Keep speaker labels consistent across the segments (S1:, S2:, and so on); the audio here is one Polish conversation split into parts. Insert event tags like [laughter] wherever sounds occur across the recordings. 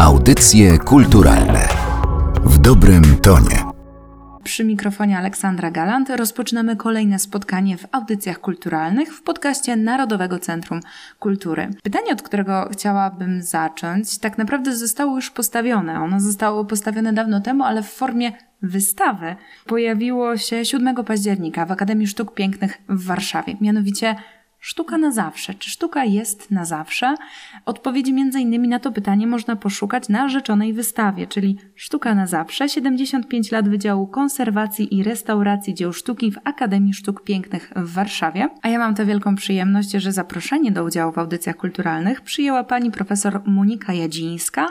S1: Audycje kulturalne w dobrym tonie.
S2: Przy mikrofonie Aleksandra Galant rozpoczynamy kolejne spotkanie w audycjach kulturalnych w podcaście Narodowego Centrum Kultury. Pytanie, od którego chciałabym zacząć, tak naprawdę zostało już postawione. Ono zostało postawione dawno temu, ale w formie wystawy. Pojawiło się 7 października w Akademii Sztuk Pięknych w Warszawie. Mianowicie Sztuka na zawsze. Czy sztuka jest na zawsze? Odpowiedzi między innymi na to pytanie można poszukać na rzeczonej wystawie, czyli Sztuka na zawsze 75 lat Wydziału Konserwacji i Restauracji Dzieł Sztuki w Akademii Sztuk Pięknych w Warszawie. A ja mam tę wielką przyjemność, że zaproszenie do udziału w audycjach kulturalnych przyjęła pani profesor Monika Jadzińska,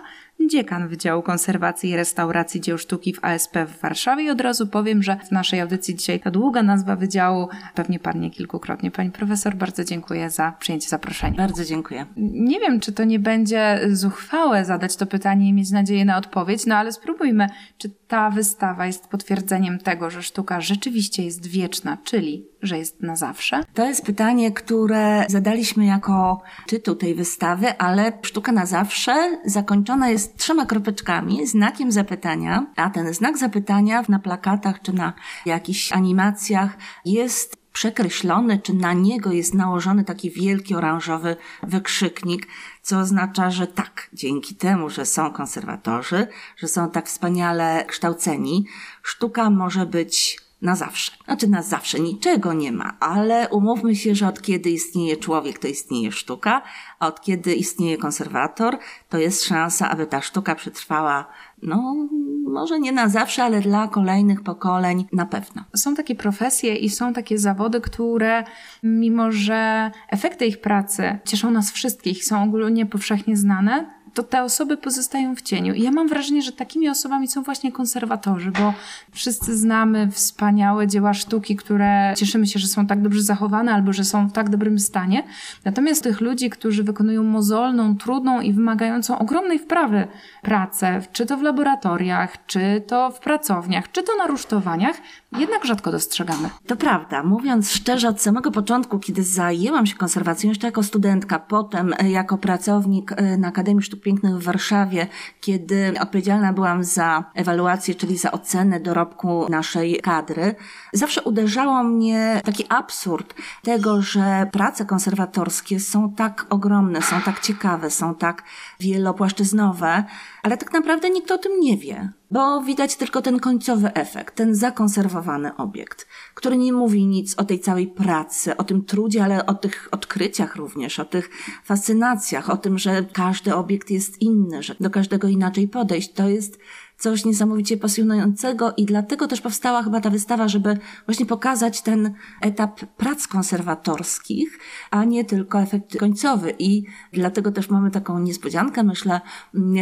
S2: dziekan Wydziału Konserwacji i Restauracji Dzieł Sztuki w ASP w Warszawie i od razu powiem, że w naszej audycji dzisiaj ta długa nazwa wydziału pewnie padnie kilkukrotnie. Pani profesor, bardzo dziękuję za przyjęcie zaproszenia.
S3: Bardzo dziękuję.
S2: Nie wiem, czy to nie będzie zuchwałe zadać to pytanie i mieć nadzieję na odpowiedź, no ale spróbujmy. Czy ta wystawa jest potwierdzeniem tego, że sztuka rzeczywiście jest wieczna, czyli że jest na zawsze?
S3: To jest pytanie, które zadaliśmy jako tytuł tej wystawy, ale sztuka na zawsze zakończona jest trzema kropeczkami, znakiem zapytania, a ten znak zapytania na plakatach czy na jakichś animacjach jest przekreślony, czy na niego jest nałożony taki wielki oranżowy wykrzyknik, co oznacza, że tak, dzięki temu, że są konserwatorzy, że są tak wspaniale kształceni, sztuka może być na zawsze. Znaczy na zawsze niczego nie ma, ale umówmy się, że od kiedy istnieje człowiek, to istnieje sztuka, a od kiedy istnieje konserwator, to jest szansa, aby ta sztuka przetrwała, no, może nie na zawsze, ale dla kolejnych pokoleń na pewno.
S2: Są takie profesje i są takie zawody, które mimo, że efekty ich pracy cieszą nas wszystkich, są ogólnie powszechnie znane, to te osoby pozostają w cieniu. I ja mam wrażenie, że takimi osobami są właśnie konserwatorzy, bo wszyscy znamy wspaniałe dzieła sztuki, które cieszymy się, że są tak dobrze zachowane albo że są w tak dobrym stanie. Natomiast tych ludzi, którzy wykonują mozolną, trudną i wymagającą ogromnej wprawy pracę, czy to w laboratoriach, czy to w pracowniach, czy to na rusztowaniach, jednak rzadko dostrzegamy.
S3: To prawda. Mówiąc szczerze, od samego początku, kiedy zajęłam się konserwacją, jeszcze jako studentka, potem jako pracownik e, na Akademii Sztuk Pięknych w Warszawie, kiedy odpowiedzialna byłam za ewaluację, czyli za ocenę dorobku naszej kadry, zawsze uderzało mnie taki absurd tego, że prace konserwatorskie są tak ogromne, są tak ciekawe, są tak wielopłaszczyznowe, ale tak naprawdę nikt o tym nie wie, bo widać tylko ten końcowy efekt, ten zakonserwowany obiekt, który nie mówi nic o tej całej pracy, o tym trudzie, ale o tych odkryciach również, o tych fascynacjach, o tym, że każdy obiekt jest inny, że do każdego inaczej podejść. To jest coś niesamowicie pasjonującego i dlatego też powstała chyba ta wystawa, żeby właśnie pokazać ten etap prac konserwatorskich, a nie tylko efekt końcowy. I dlatego też mamy taką niespodziankę, myślę,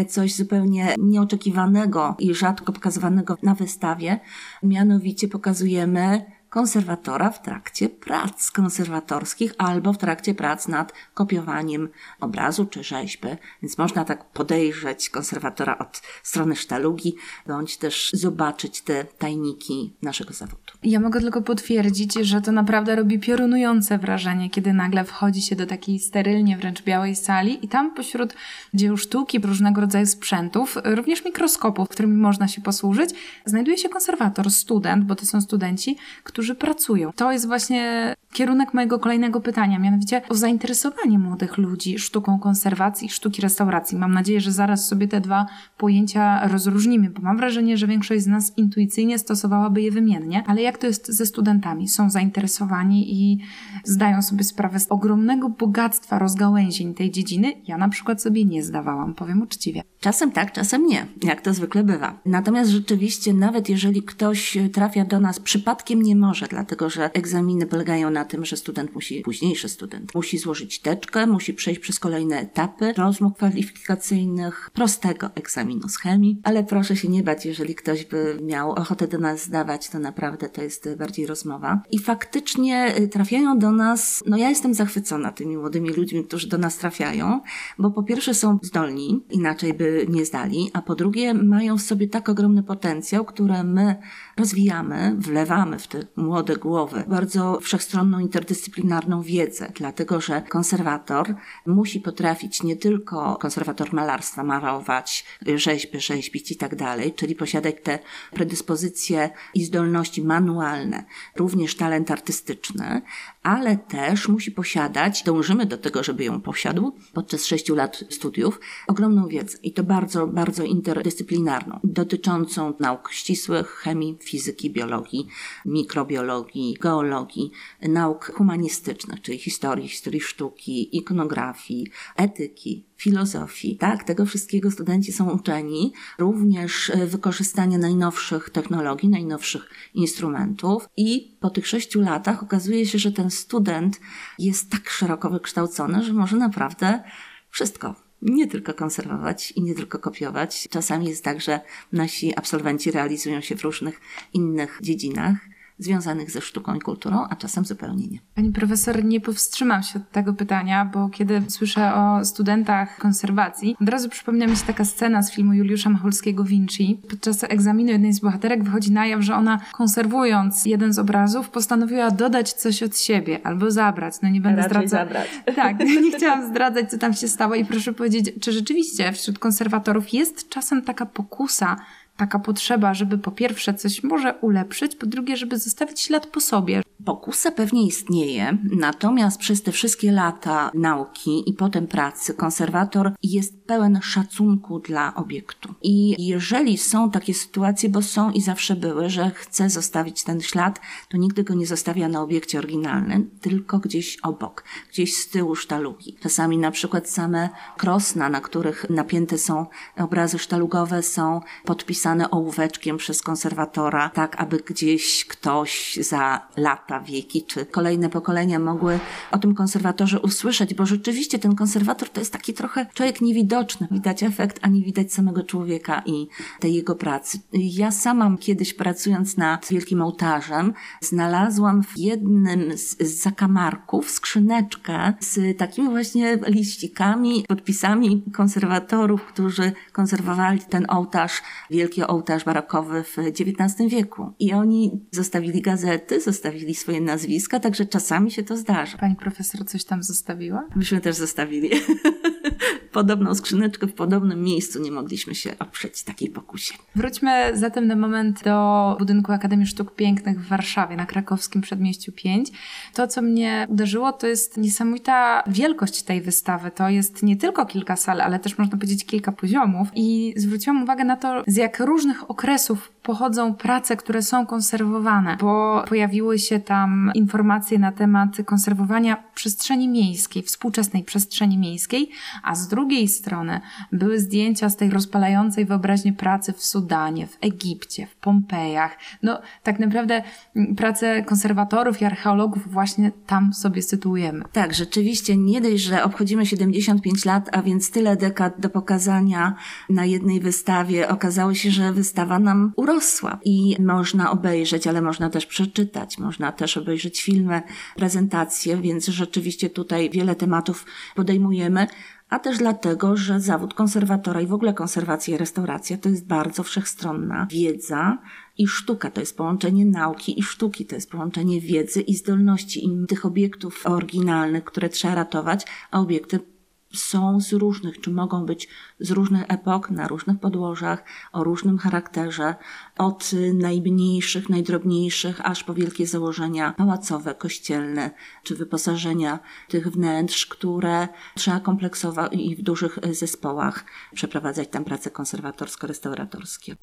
S3: coś zupełnie nieoczekiwanego i rzadko pokazywanego na wystawie. Mianowicie pokazujemy konserwatora w trakcie prac konserwatorskich albo w trakcie prac nad kopiowaniem obrazu czy rzeźby. Więc można tak podejrzeć konserwatora od strony sztalugi, bądź też zobaczyć te tajniki naszego zawodu.
S2: Ja mogę tylko potwierdzić, że to naprawdę robi piorunujące wrażenie, kiedy nagle wchodzi się do takiej sterylnie wręcz białej sali i tam pośród dzieł sztuki, różnego rodzaju sprzętów, również mikroskopów, którymi można się posłużyć, znajduje się konserwator, student, bo to są studenci, którzy pracują. To jest właśnie kierunek mojego kolejnego pytania, mianowicie o zainteresowanie młodych ludzi sztuką konserwacji sztuki restauracji. Mam nadzieję, że zaraz sobie te dwa pojęcia rozróżnimy, bo mam wrażenie, że większość z nas intuicyjnie stosowałaby je wymiennie, ale jak to jest ze studentami? Są zainteresowani i zdają sobie sprawę z ogromnego bogactwa rozgałęzień tej dziedziny? Ja na przykład sobie nie zdawałam, powiem uczciwie.
S3: Czasem tak, czasem nie, jak to zwykle bywa. Natomiast rzeczywiście, nawet jeżeli ktoś trafia do nas przypadkiem nie może, dlatego że egzaminy polegają na tym, że student musi, późniejszy student, musi złożyć teczkę, musi przejść przez kolejne etapy rozmów kwalifikacyjnych, prostego egzaminu z chemii, ale proszę się nie bać, jeżeli ktoś by miał ochotę do nas zdawać, to naprawdę to jest bardziej rozmowa. I faktycznie y, trafiają do nas, no ja jestem zachwycona tymi młodymi ludźmi, którzy do nas trafiają, bo po pierwsze są zdolni, inaczej by nie zdali, a po drugie mają w sobie tak ogromny potencjał, który my rozwijamy, wlewamy w te młode głowy bardzo wszechstronne ogromną interdyscyplinarną wiedzę, dlatego że konserwator musi potrafić nie tylko konserwator malarstwa malować, rzeźby, rzeźbić i tak dalej, czyli posiadać te predyspozycje i zdolności manualne, również talent artystyczny, ale też musi posiadać, dążymy do tego, żeby ją posiadł podczas sześciu lat studiów, ogromną wiedzę i to bardzo, bardzo interdyscyplinarną, dotyczącą nauk ścisłych, chemii, fizyki, biologii, mikrobiologii, geologii, nauk humanistycznych, czyli historii, historii sztuki, ikonografii, etyki, filozofii. Tak, tego wszystkiego studenci są uczeni, również e, wykorzystania najnowszych technologii, najnowszych instrumentów i po tych sześciu latach okazuje się, że ten student jest tak szeroko wykształcony, że może naprawdę wszystko nie tylko konserwować i nie tylko kopiować. Czasami jest tak, że nasi absolwenci realizują się w różnych innych dziedzinach związanych ze sztuką i kulturą, a czasem zupełnie nie.
S2: Pani profesor, nie powstrzymam się od tego pytania, bo kiedy słyszę o studentach konserwacji, od razu przypomina mi się taka scena z filmu Juliusza Macholskiego Vinci. Podczas egzaminu jednej z bohaterek wychodzi na jaw, że ona konserwując jeden z obrazów postanowiła dodać coś od siebie albo zabrać. No nie będę
S3: Raczej
S2: zdradzać.
S3: zabrać. [laughs]
S2: Tak, [laughs] nie chciałam zdradzać, co tam się stało i proszę powiedzieć, czy rzeczywiście wśród konserwatorów jest czasem taka pokusa taka potrzeba, żeby po pierwsze coś może ulepszyć, po drugie, żeby zostawić ślad po sobie.
S3: Pokusa pewnie istnieje, natomiast przez te wszystkie lata nauki i potem pracy konserwator jest pełen szacunku dla obiektu. I jeżeli są takie sytuacje, bo są i zawsze były, że chce zostawić ten ślad, to nigdy go nie zostawia na obiekcie oryginalnym, tylko gdzieś obok, gdzieś z tyłu sztalugi. Czasami na przykład same krosna, na których napięte są obrazy sztalugowe, są podpisane ołóweczkiem przez konserwatora, tak aby gdzieś ktoś za lata, wieki czy kolejne pokolenia mogły o tym konserwatorze usłyszeć, bo rzeczywiście ten konserwator to jest taki trochę człowiek niewidoczny. Widać efekt, a nie widać samego człowieka i tej jego pracy. Ja sama kiedyś pracując nad Wielkim Ołtarzem znalazłam w jednym z zakamarków skrzyneczkę z takimi właśnie liścikami, podpisami konserwatorów, którzy konserwowali ten ołtarz, wielki ołtarz barokowy w XIX wieku. I oni zostawili gazety, zostawili swoje nazwiska, także czasami się to zdarza.
S2: Pani profesor coś tam zostawiła?
S3: Myśmy też zostawili [laughs] podobną skrzyneczkę w podobnym miejscu. Nie mogliśmy się oprzeć takiej pokusie.
S2: Wróćmy zatem na moment do budynku Akademii Sztuk Pięknych w Warszawie, na krakowskim przedmieściu 5. To, co mnie uderzyło, to jest niesamowita wielkość tej wystawy. To jest nie tylko kilka sal, ale też można powiedzieć kilka poziomów. I zwróciłam uwagę na to, z jak różnych okresów pochodzą prace, które są konserwowane, bo pojawiły się tam informacje na temat konserwowania przestrzeni miejskiej, współczesnej przestrzeni miejskiej, a z drugiej strony były zdjęcia z tej rozpalającej wyobraźnię pracy w Sudanie, w Egipcie, w Pompejach. No, tak naprawdę mm, prace konserwatorów i archeologów właśnie tam sobie sytuujemy.
S3: Tak, rzeczywiście nie dość, że obchodzimy 75 lat, a więc tyle dekad do pokazania na jednej wystawie. Okazało się, że wystawa nam urosła i można obejrzeć, ale można też przeczytać, można też obejrzeć filmy, prezentacje, więc rzeczywiście tutaj wiele tematów podejmujemy a też dlatego, że zawód konserwatora i w ogóle konserwacja i restauracja to jest bardzo wszechstronna wiedza i sztuka. To jest połączenie nauki i sztuki, to jest połączenie wiedzy i zdolności i tych obiektów oryginalnych, które trzeba ratować, a obiekty są z różnych, czy mogą być z różnych epok, na różnych podłożach, o różnym charakterze, od najmniejszych, najdrobniejszych, aż po wielkie założenia pałacowe, kościelne, czy wyposażenia tych wnętrz, które trzeba kompleksowo i w dużych zespołach przeprowadzać tam prace konserwatorsko-restauratorskie.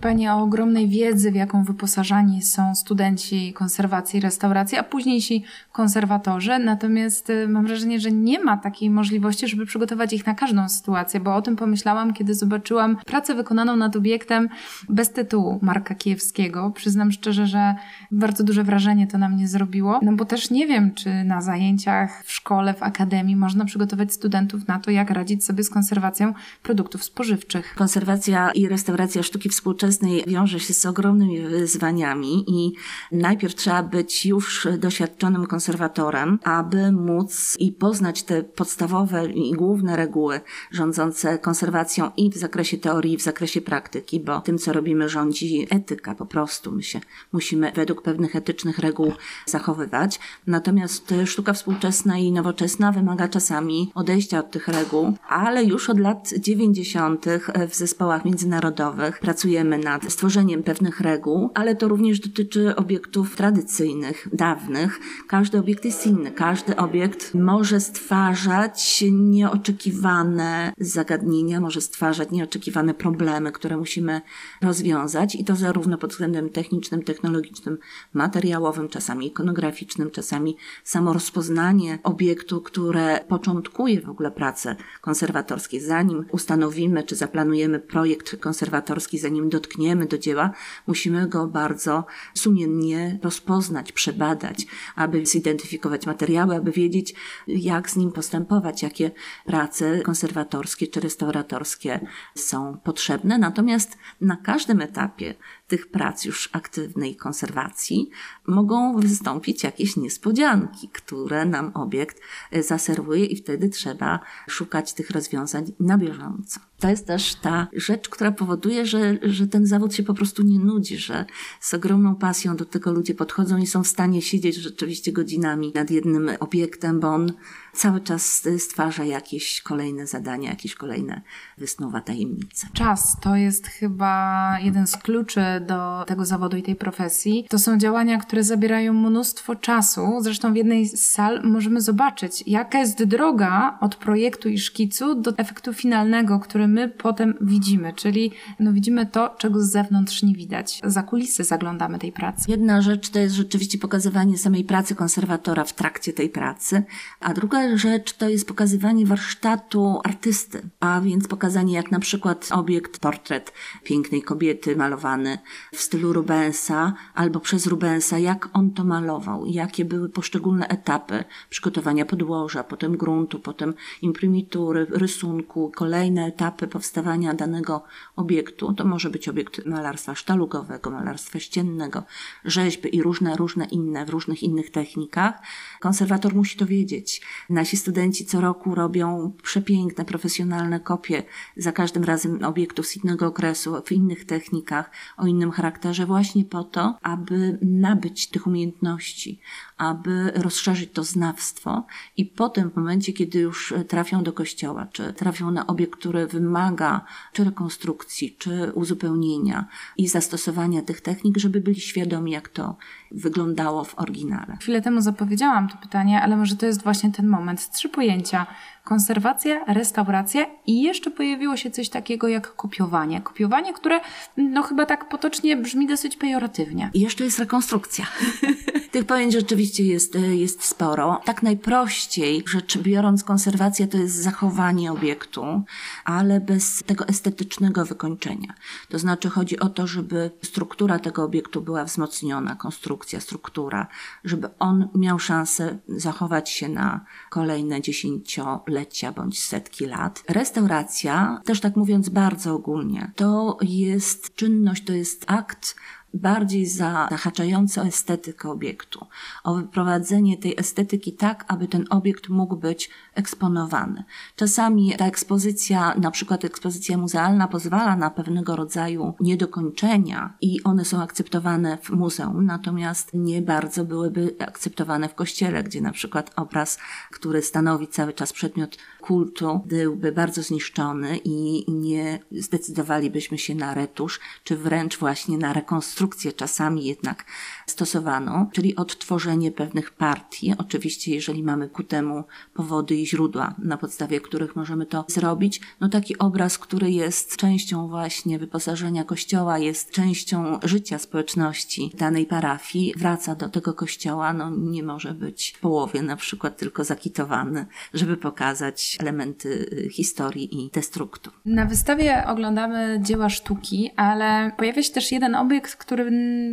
S2: Pani o ogromnej wiedzy, w jaką wyposażani są studenci konserwacji i restauracji, a późniejsi konserwatorzy. Natomiast y, mam wrażenie, że nie ma takiej możliwości, żeby przygotować ich na każdą sytuację, bo o tym pomyślałam, kiedy zobaczyłam pracę wykonaną nad obiektem bez tytułu Marka Kijewskiego. Przyznam szczerze, że bardzo duże wrażenie to na mnie zrobiło, no bo też nie wiem, czy na zajęciach w szkole, w akademii można przygotować studentów na to, jak radzić sobie z konserwacją produktów spożywczych.
S3: Konserwacja i restauracja sztuki współczesnej współczesnej wiąże się z ogromnymi wyzwaniami i najpierw trzeba być już doświadczonym konserwatorem, aby móc i poznać te podstawowe i główne reguły rządzące konserwacją i w zakresie teorii, i w zakresie praktyki, bo tym, co robimy, rządzi etyka po prostu. My się musimy według pewnych etycznych reguł zachowywać. Natomiast sztuka współczesna i nowoczesna wymaga czasami odejścia od tych reguł, ale już od lat 90. w zespołach międzynarodowych pracujemy nad stworzeniem pewnych reguł, ale to również dotyczy obiektów tradycyjnych, dawnych. Każdy obiekt jest inny. Każdy obiekt może stwarzać nieoczekiwane zagadnienia, może stwarzać nieoczekiwane problemy, które musimy rozwiązać i to zarówno pod względem technicznym, technologicznym, materiałowym, czasami ikonograficznym, czasami samo rozpoznanie obiektu, które początkuje w ogóle pracę konserwatorskie. Zanim ustanowimy czy zaplanujemy projekt konserwatorski, zanim dotkniemy do dzieła, musimy go bardzo sumiennie rozpoznać, przebadać, aby zidentyfikować materiały, aby wiedzieć, jak z nim postępować, jakie prace konserwatorskie czy restauratorskie są potrzebne. Natomiast na każdym etapie tych prac już aktywnej konserwacji mogą wystąpić jakieś niespodzianki, które nam obiekt zaserwuje i wtedy trzeba szukać tych rozwiązań na bieżąco. To jest też ta rzecz, która powoduje, że, że ten zawód się po prostu nie nudzi, że z ogromną pasją do tego ludzie podchodzą i są w stanie siedzieć rzeczywiście godzinami nad jednym obiektem, bo on cały czas stwarza jakieś kolejne zadania, jakieś kolejne wysnuwa tajemnice.
S2: Czas to jest chyba jeden z kluczy do tego zawodu i tej profesji. To są działania, które zabierają mnóstwo czasu. Zresztą w jednej z sal możemy zobaczyć, jaka jest droga od projektu i szkicu do efektu finalnego, który my potem widzimy. Czyli no, widzimy to, czego z zewnątrz nie widać. Za kulisy zaglądamy tej pracy.
S3: Jedna rzecz to jest rzeczywiście pokazywanie samej pracy konserwatora w trakcie tej pracy, a druga rzecz to jest pokazywanie warsztatu artysty, a więc pokazanie jak na przykład obiekt, portret pięknej kobiety malowany w stylu Rubensa albo przez Rubensa, jak on to malował, jakie były poszczególne etapy przygotowania podłoża, potem gruntu, potem imprimitury, rysunku, kolejne etapy powstawania danego obiektu. To może być obiekt malarstwa sztalugowego, malarstwa ściennego, rzeźby i różne, różne inne, w różnych innych technikach. Konserwator musi to wiedzieć. Nasi studenci co roku robią przepiękne, profesjonalne kopie za każdym razem obiektów z innego okresu, w innych technikach, o innym charakterze, właśnie po to, aby nabyć tych umiejętności, aby rozszerzyć to znawstwo i potem w momencie, kiedy już trafią do kościoła, czy trafią na obiekt, który wymaga czy rekonstrukcji, czy uzupełnienia i zastosowania tych technik, żeby byli świadomi, jak to wyglądało w oryginale.
S2: Chwilę temu zapowiedziałam to pytanie, ale może to jest właśnie ten moment. Trzy pojęcia. Konserwacja, restauracja i jeszcze pojawiło się coś takiego jak kopiowanie. Kopiowanie, które no chyba tak potocznie brzmi dosyć pejoratywnie.
S3: I jeszcze jest rekonstrukcja. [laughs] Tych pojęć rzeczywiście jest, jest sporo. Tak najprościej rzecz biorąc, konserwacja to jest zachowanie obiektu, ale bez tego estetycznego wykończenia. To znaczy chodzi o to, żeby struktura tego obiektu była wzmocniona, konstrukcja, struktura, żeby on miał szansę zachować się na kolejne dziesięciolecia bądź setki lat. Restauracja, też tak mówiąc bardzo ogólnie, to jest czynność, to jest akt bardziej zahaczające o estetykę obiektu, o wyprowadzenie tej estetyki tak, aby ten obiekt mógł być eksponowany. Czasami ta ekspozycja, na przykład ekspozycja muzealna, pozwala na pewnego rodzaju niedokończenia i one są akceptowane w muzeum, natomiast nie bardzo byłyby akceptowane w kościele, gdzie na przykład obraz, który stanowi cały czas przedmiot kultu, byłby bardzo zniszczony i nie zdecydowalibyśmy się na retusz, czy wręcz właśnie na rekonstrukcję czasami jednak stosowaną, czyli odtworzenie pewnych partii. Oczywiście, jeżeli mamy ku temu powody i źródła, na podstawie których możemy to zrobić, no taki obraz, który jest częścią właśnie wyposażenia kościoła, jest częścią życia społeczności danej parafii, wraca do tego kościoła, no nie może być w połowie na przykład tylko zakitowany, żeby pokazać elementy y, historii i destruktu.
S2: Na wystawie oglądamy dzieła sztuki, ale pojawia się też jeden obiekt, który,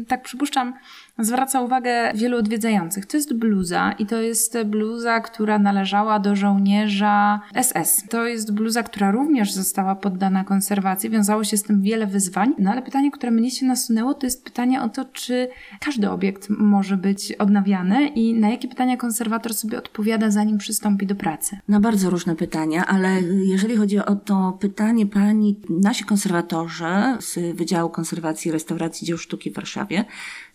S2: tak przypuszczam, zwraca uwagę wielu odwiedzających. To jest bluza i to jest bluza, która należała do żołnierza SS. To jest bluza, która również została poddana konserwacji. Wiązało się z tym wiele wyzwań. No ale pytanie, które mnie się nasunęło, to jest pytanie o to, czy każdy obiekt może być odnawiany i na jakie pytania konserwator sobie odpowiada, zanim przystąpi do pracy.
S3: Na bardzo różne pytania, ale jeżeli chodzi o to pytanie pani, nasi konserwatorzy z Wydziału Konserwacji i Restauracji Dzieł Sztuki w Warszawie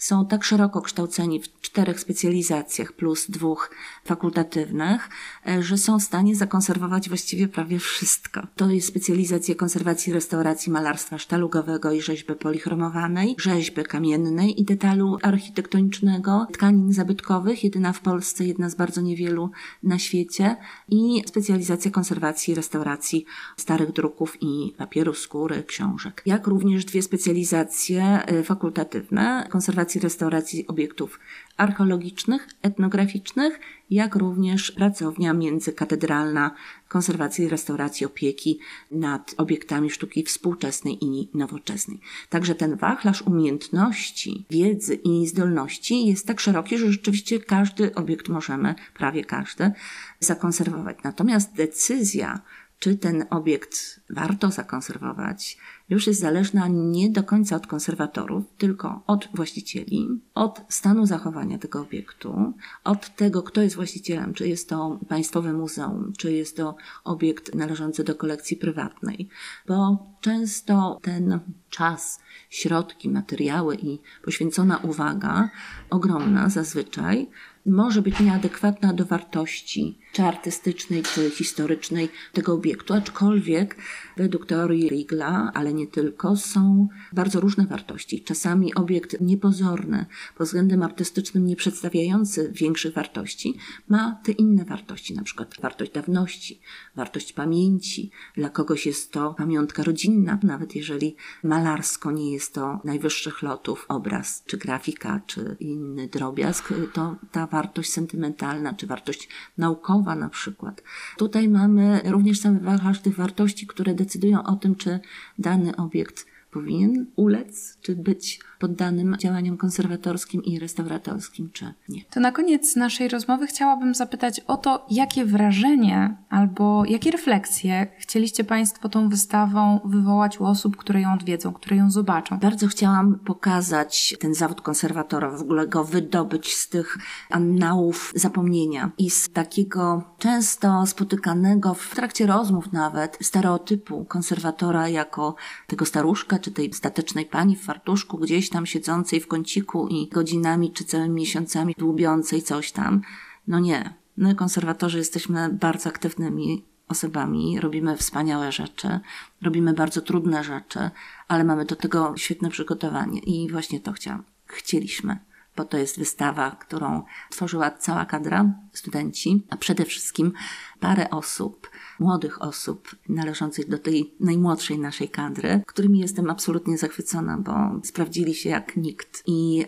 S3: są tak szeroko kształceni w czterech specjalizacjach plus dwóch fakultatywnych, e, że są w stanie zakonserwować właściwie prawie wszystko. To jest specjalizacja konserwacji, restauracji malarstwa sztalugowego i rzeźby polichromowanej, rzeźby kamiennej i detalu architektonicznego, tkanin zabytkowych, jedyna w Polsce, jedna z bardzo niewielu na świecie i specjalizacja konserwacji restauracji starych druków i papieru, skóry, książek. Jak również dwie specjalizacje y, fakultatywne konserwacji i restauracji obiektów archeologicznych, etnograficznych, jak również pracownia międzykatedralna konserwacji restauracji opieki nad obiektami sztuki współczesnej i nowoczesnej. Także ten wachlarz umiejętności, wiedzy i zdolności jest tak szeroki, że rzeczywiście każdy obiekt możemy, prawie każdy, zakonserwować. Natomiast decyzja, czy ten obiekt warto zakonserwować, już jest zależna nie do końca od konserwatorów, tylko od właścicieli, od stanu zachowania tego obiektu, od tego, kto jest właścicielem, czy jest to państwowe muzeum, czy jest to obiekt należący do kolekcji prywatnej, bo często ten czas, środki, materiały i poświęcona uwaga, ogromna zazwyczaj, może być nieadekwatna do wartości, czy artystycznej, czy historycznej tego obiektu, aczkolwiek według teorii Rigla, ale nie tylko, są bardzo różne wartości. Czasami obiekt niepozorny, pod względem artystycznym nie przedstawiający większych wartości, ma te inne wartości, na przykład wartość dawności, wartość pamięci. Dla kogoś jest to pamiątka rodzinna, nawet jeżeli malarsko nie jest to najwyższych lotów obraz, czy grafika, czy inny drobiazg, to ta wartość sentymentalna, czy wartość naukowa na przykład. Tutaj mamy również cały wachlarz tych wartości, które decydują o tym, czy dany obiekt powinien ulec, czy być poddanym działaniom konserwatorskim i restauratorskim, czy nie.
S2: To na koniec naszej rozmowy chciałabym zapytać o to, jakie wrażenie albo jakie refleksje chcieliście Państwo tą wystawą wywołać u osób, które ją odwiedzą, które ją zobaczą.
S3: Bardzo chciałam pokazać ten zawód konserwatora, w ogóle go wydobyć z tych annałów zapomnienia i z takiego często spotykanego w trakcie rozmów nawet stereotypu konserwatora jako tego staruszka, czy tej statecznej pani w fartuszku, gdzieś tam siedzącej w kąciku i godzinami czy całymi miesiącami dłubiącej coś tam. No nie. My, konserwatorzy, jesteśmy bardzo aktywnymi osobami, robimy wspaniałe rzeczy, robimy bardzo trudne rzeczy, ale mamy do tego świetne przygotowanie i właśnie to chciałam. Chcieliśmy bo to jest wystawa, którą tworzyła cała kadra, studenci, a przede wszystkim parę osób, młodych osób należących do tej najmłodszej naszej kadry, którymi jestem absolutnie zachwycona, bo sprawdzili się jak nikt i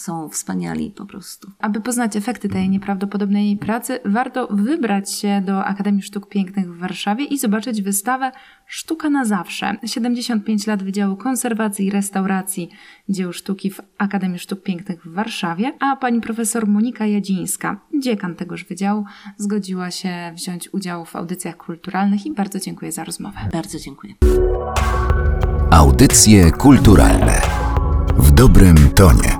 S3: są wspaniali po prostu.
S2: Aby poznać efekty tej nieprawdopodobnej pracy, warto wybrać się do Akademii Sztuk Pięknych w Warszawie i zobaczyć wystawę Sztuka na zawsze. 75 lat Wydziału Konserwacji i Restauracji Dzieł Sztuki w Akademii Sztuk Pięknych w Warszawie, a pani profesor Monika Jadzińska, dziekan tegoż wydziału, zgodziła się wziąć udział w audycjach kulturalnych i bardzo dziękuję za rozmowę.
S3: Bardzo dziękuję.
S1: Audycje kulturalne w dobrym tonie.